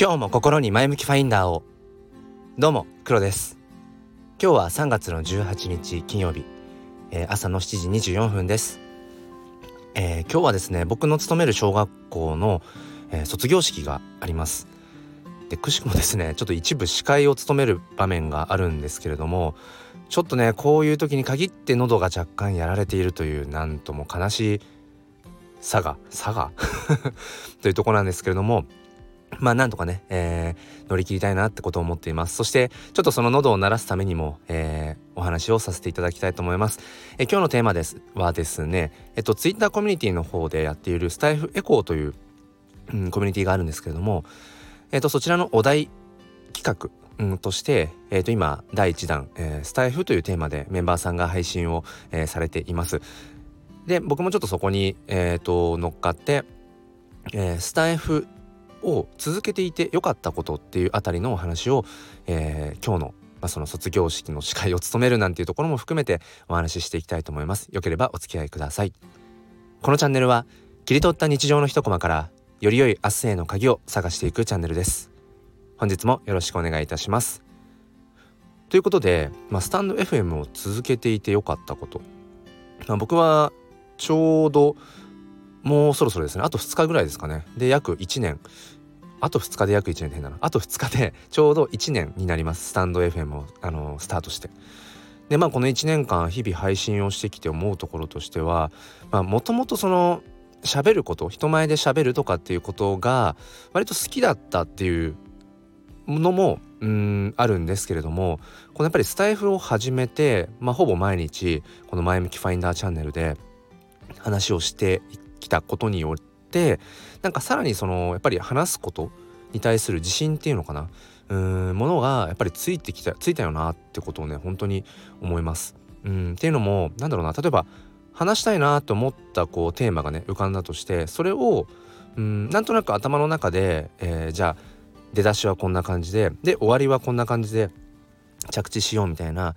今日も心に前向きファインダーを。どうも黒です。今日は3月の18日金曜日、えー、朝の7時24分です、えー、今日はですね僕の勤める小学校の、えー、卒業式があります。でくしくもですねちょっと一部司会を務める場面があるんですけれどもちょっとねこういう時に限って喉が若干やられているというなんとも悲しい佐賀佐賀というとこなんですけれどもまあなんとかね、えー、乗り切りたいなってことを思っています。そしてちょっとその喉を鳴らすためにも、えー、お話をさせていただきたいと思います。え今日のテーマですはですね、えっと Twitter コミュニティの方でやっているスタイフエコーという、うん、コミュニティがあるんですけれども、えっとそちらのお題企画、うん、として、えっと今第1弾、えー、スタイフというテーマでメンバーさんが配信を、え、されています。で僕もちょっとそこに、えーと乗っかって、えー、スタイフを続けていてよかったことっていうあたりのお話を、えー、今日の、まあ、その卒業式の司会を務めるなんていうところも含めてお話ししていきたいと思います。よければお付き合いください。このチャンネルは切り取った日常の一コマからより良い明日への鍵を探していくチャンネルです。本日もよろしくお願いいたします。ということで、まあ、スタンド FM を続けていてよかったこと、まあ、僕はちょうどもうそろそろですね。あと2日ぐらいですかね。で約1年。あと2日で約1年変だな。あと2日でちょうど1年になります。スタンド FM をあのスタートして。でまあこの1年間日々配信をしてきて思うところとしてはもともとその喋ること人前で喋るとかっていうことが割と好きだったっていうのもうんあるんですけれどもこのやっぱりスタイフを始めて、まあ、ほぼ毎日この「前向きファインダーチャンネル」で話をしてきたことによってなんかさらにそのやっぱり話すことに対する自信っていうのかなうんものがやっぱりついてきたついたよなってことをね本当に思います。うんっていうのもなんだろうな例えば話したいなと思ったこうテーマがね浮かんだとしてそれをうんなんとなく頭の中で、えー、じゃあ出だしはこんな感じでで終わりはこんな感じで着地しようみたいな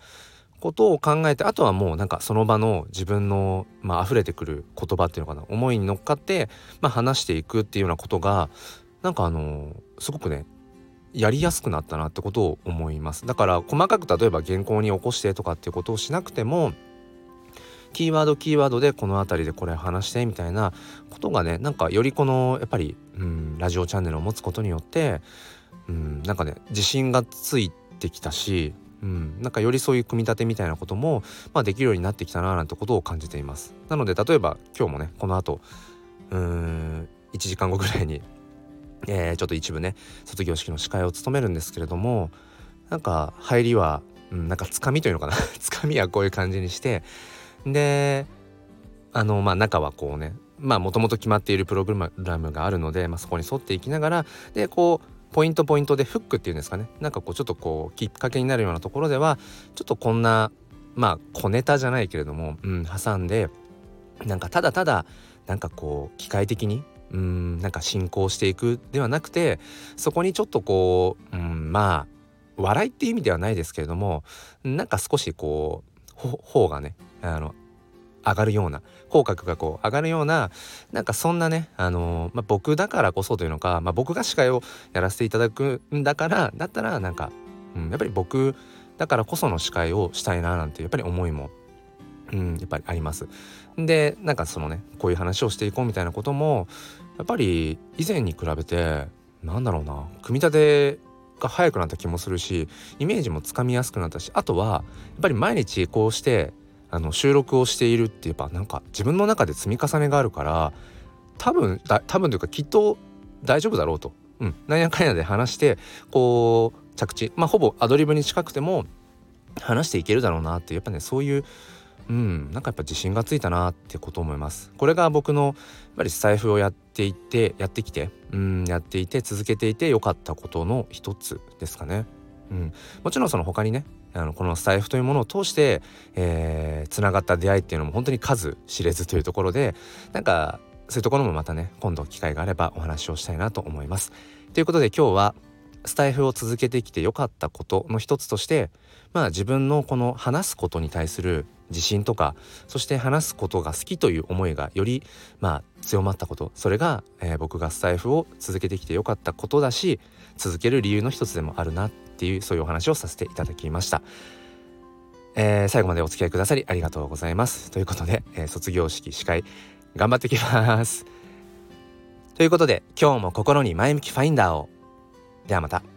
ことを考えてあとはもうなんかその場の自分の、まあ溢れてくる言葉っていうのかな思いに乗っかって、まあ、話していくっていうようなことがなんかあのすごくねやりやすくなったなってことを思います。だから細かく例えば原稿に起こしてとかっていうことをしなくてもキーワードキーワードでこの辺りでこれ話してみたいなことがねなんかよりこのやっぱり、うん、ラジオチャンネルを持つことによって、うん、なんかね自信がついてきたしうん、なんかよりそういう組み立てみたいなことも、まあ、できるようになってきたななんてことを感じています。なので例えば今日もねこの後うーん1時間後ぐらいに、えー、ちょっと一部ね卒業式の司会を務めるんですけれどもなんか入りは、うん、なんかつかみというのかな。つかみはこういう感じにしてであのまあ中はこうねまあもともと決まっているプログラムがあるので、まあ、そこに沿っていきながらでこうポイントポイントでフックっていうんですかね。なんかこうちょっとこうきっかけになるようなところではちょっとこんなまあ小ネタじゃないけれども、うん、挟んでなんかただただなんかこう機械的にうんなんか進行していくではなくてそこにちょっとこう、うん、まあ笑いっていう意味ではないですけれどもなんか少しこう方がねあの上がるような口角がこう上がるようななんかそんなね、あのー、まあ、僕だからこそというのか、まあ、僕が司会をやらせていただくんだからだったらなんか、うん、やっぱり僕だからこその司会をしたいななんてやっぱり思いも、うん、やっぱりあります。でなんかそのねこういう話をしていこうみたいなこともやっぱり以前に比べてなんだろうな組み立てが早くなった気もするしイメージもつかみやすくなったしあとはやっぱり毎日こうしてあの収録をしているってやっぱなんか自分の中で積み重ねがあるから多分多分というかきっと大丈夫だろうと、うん、なんやかんやで話してこう着地まあほぼアドリブに近くても話していけるだろうなってやっぱねそういううんなんかやっぱ自信がついたなってこと思います。これが僕のやっぱりスタイフをやっていてやってきてうんやっていて続けていてよかったことの一つですかね。うん、もちろんその他にねあのこのスタイフというものを通して、えー、がった出会いっていうのも本当に数知れずというところでなんかそういうところもまたね今度機会があればお話をしたいなと思います。ということで今日はスタイフを続けてきてよかったことの一つとしてまあ自分のこの話すことに対する自信とかそして話すことが好きという思いがよりまあ強まったことそれが、えー、僕がスタイフを続けてきてよかったことだし続ける理由の一つでもあるなっっていうそういうお話をさせていただきました。えー、最後までお付き合いくださりありがとうございます。ということで、えー、卒業式司会頑張ってきます。ということで今日も心に前向きファインダーを。ではまた。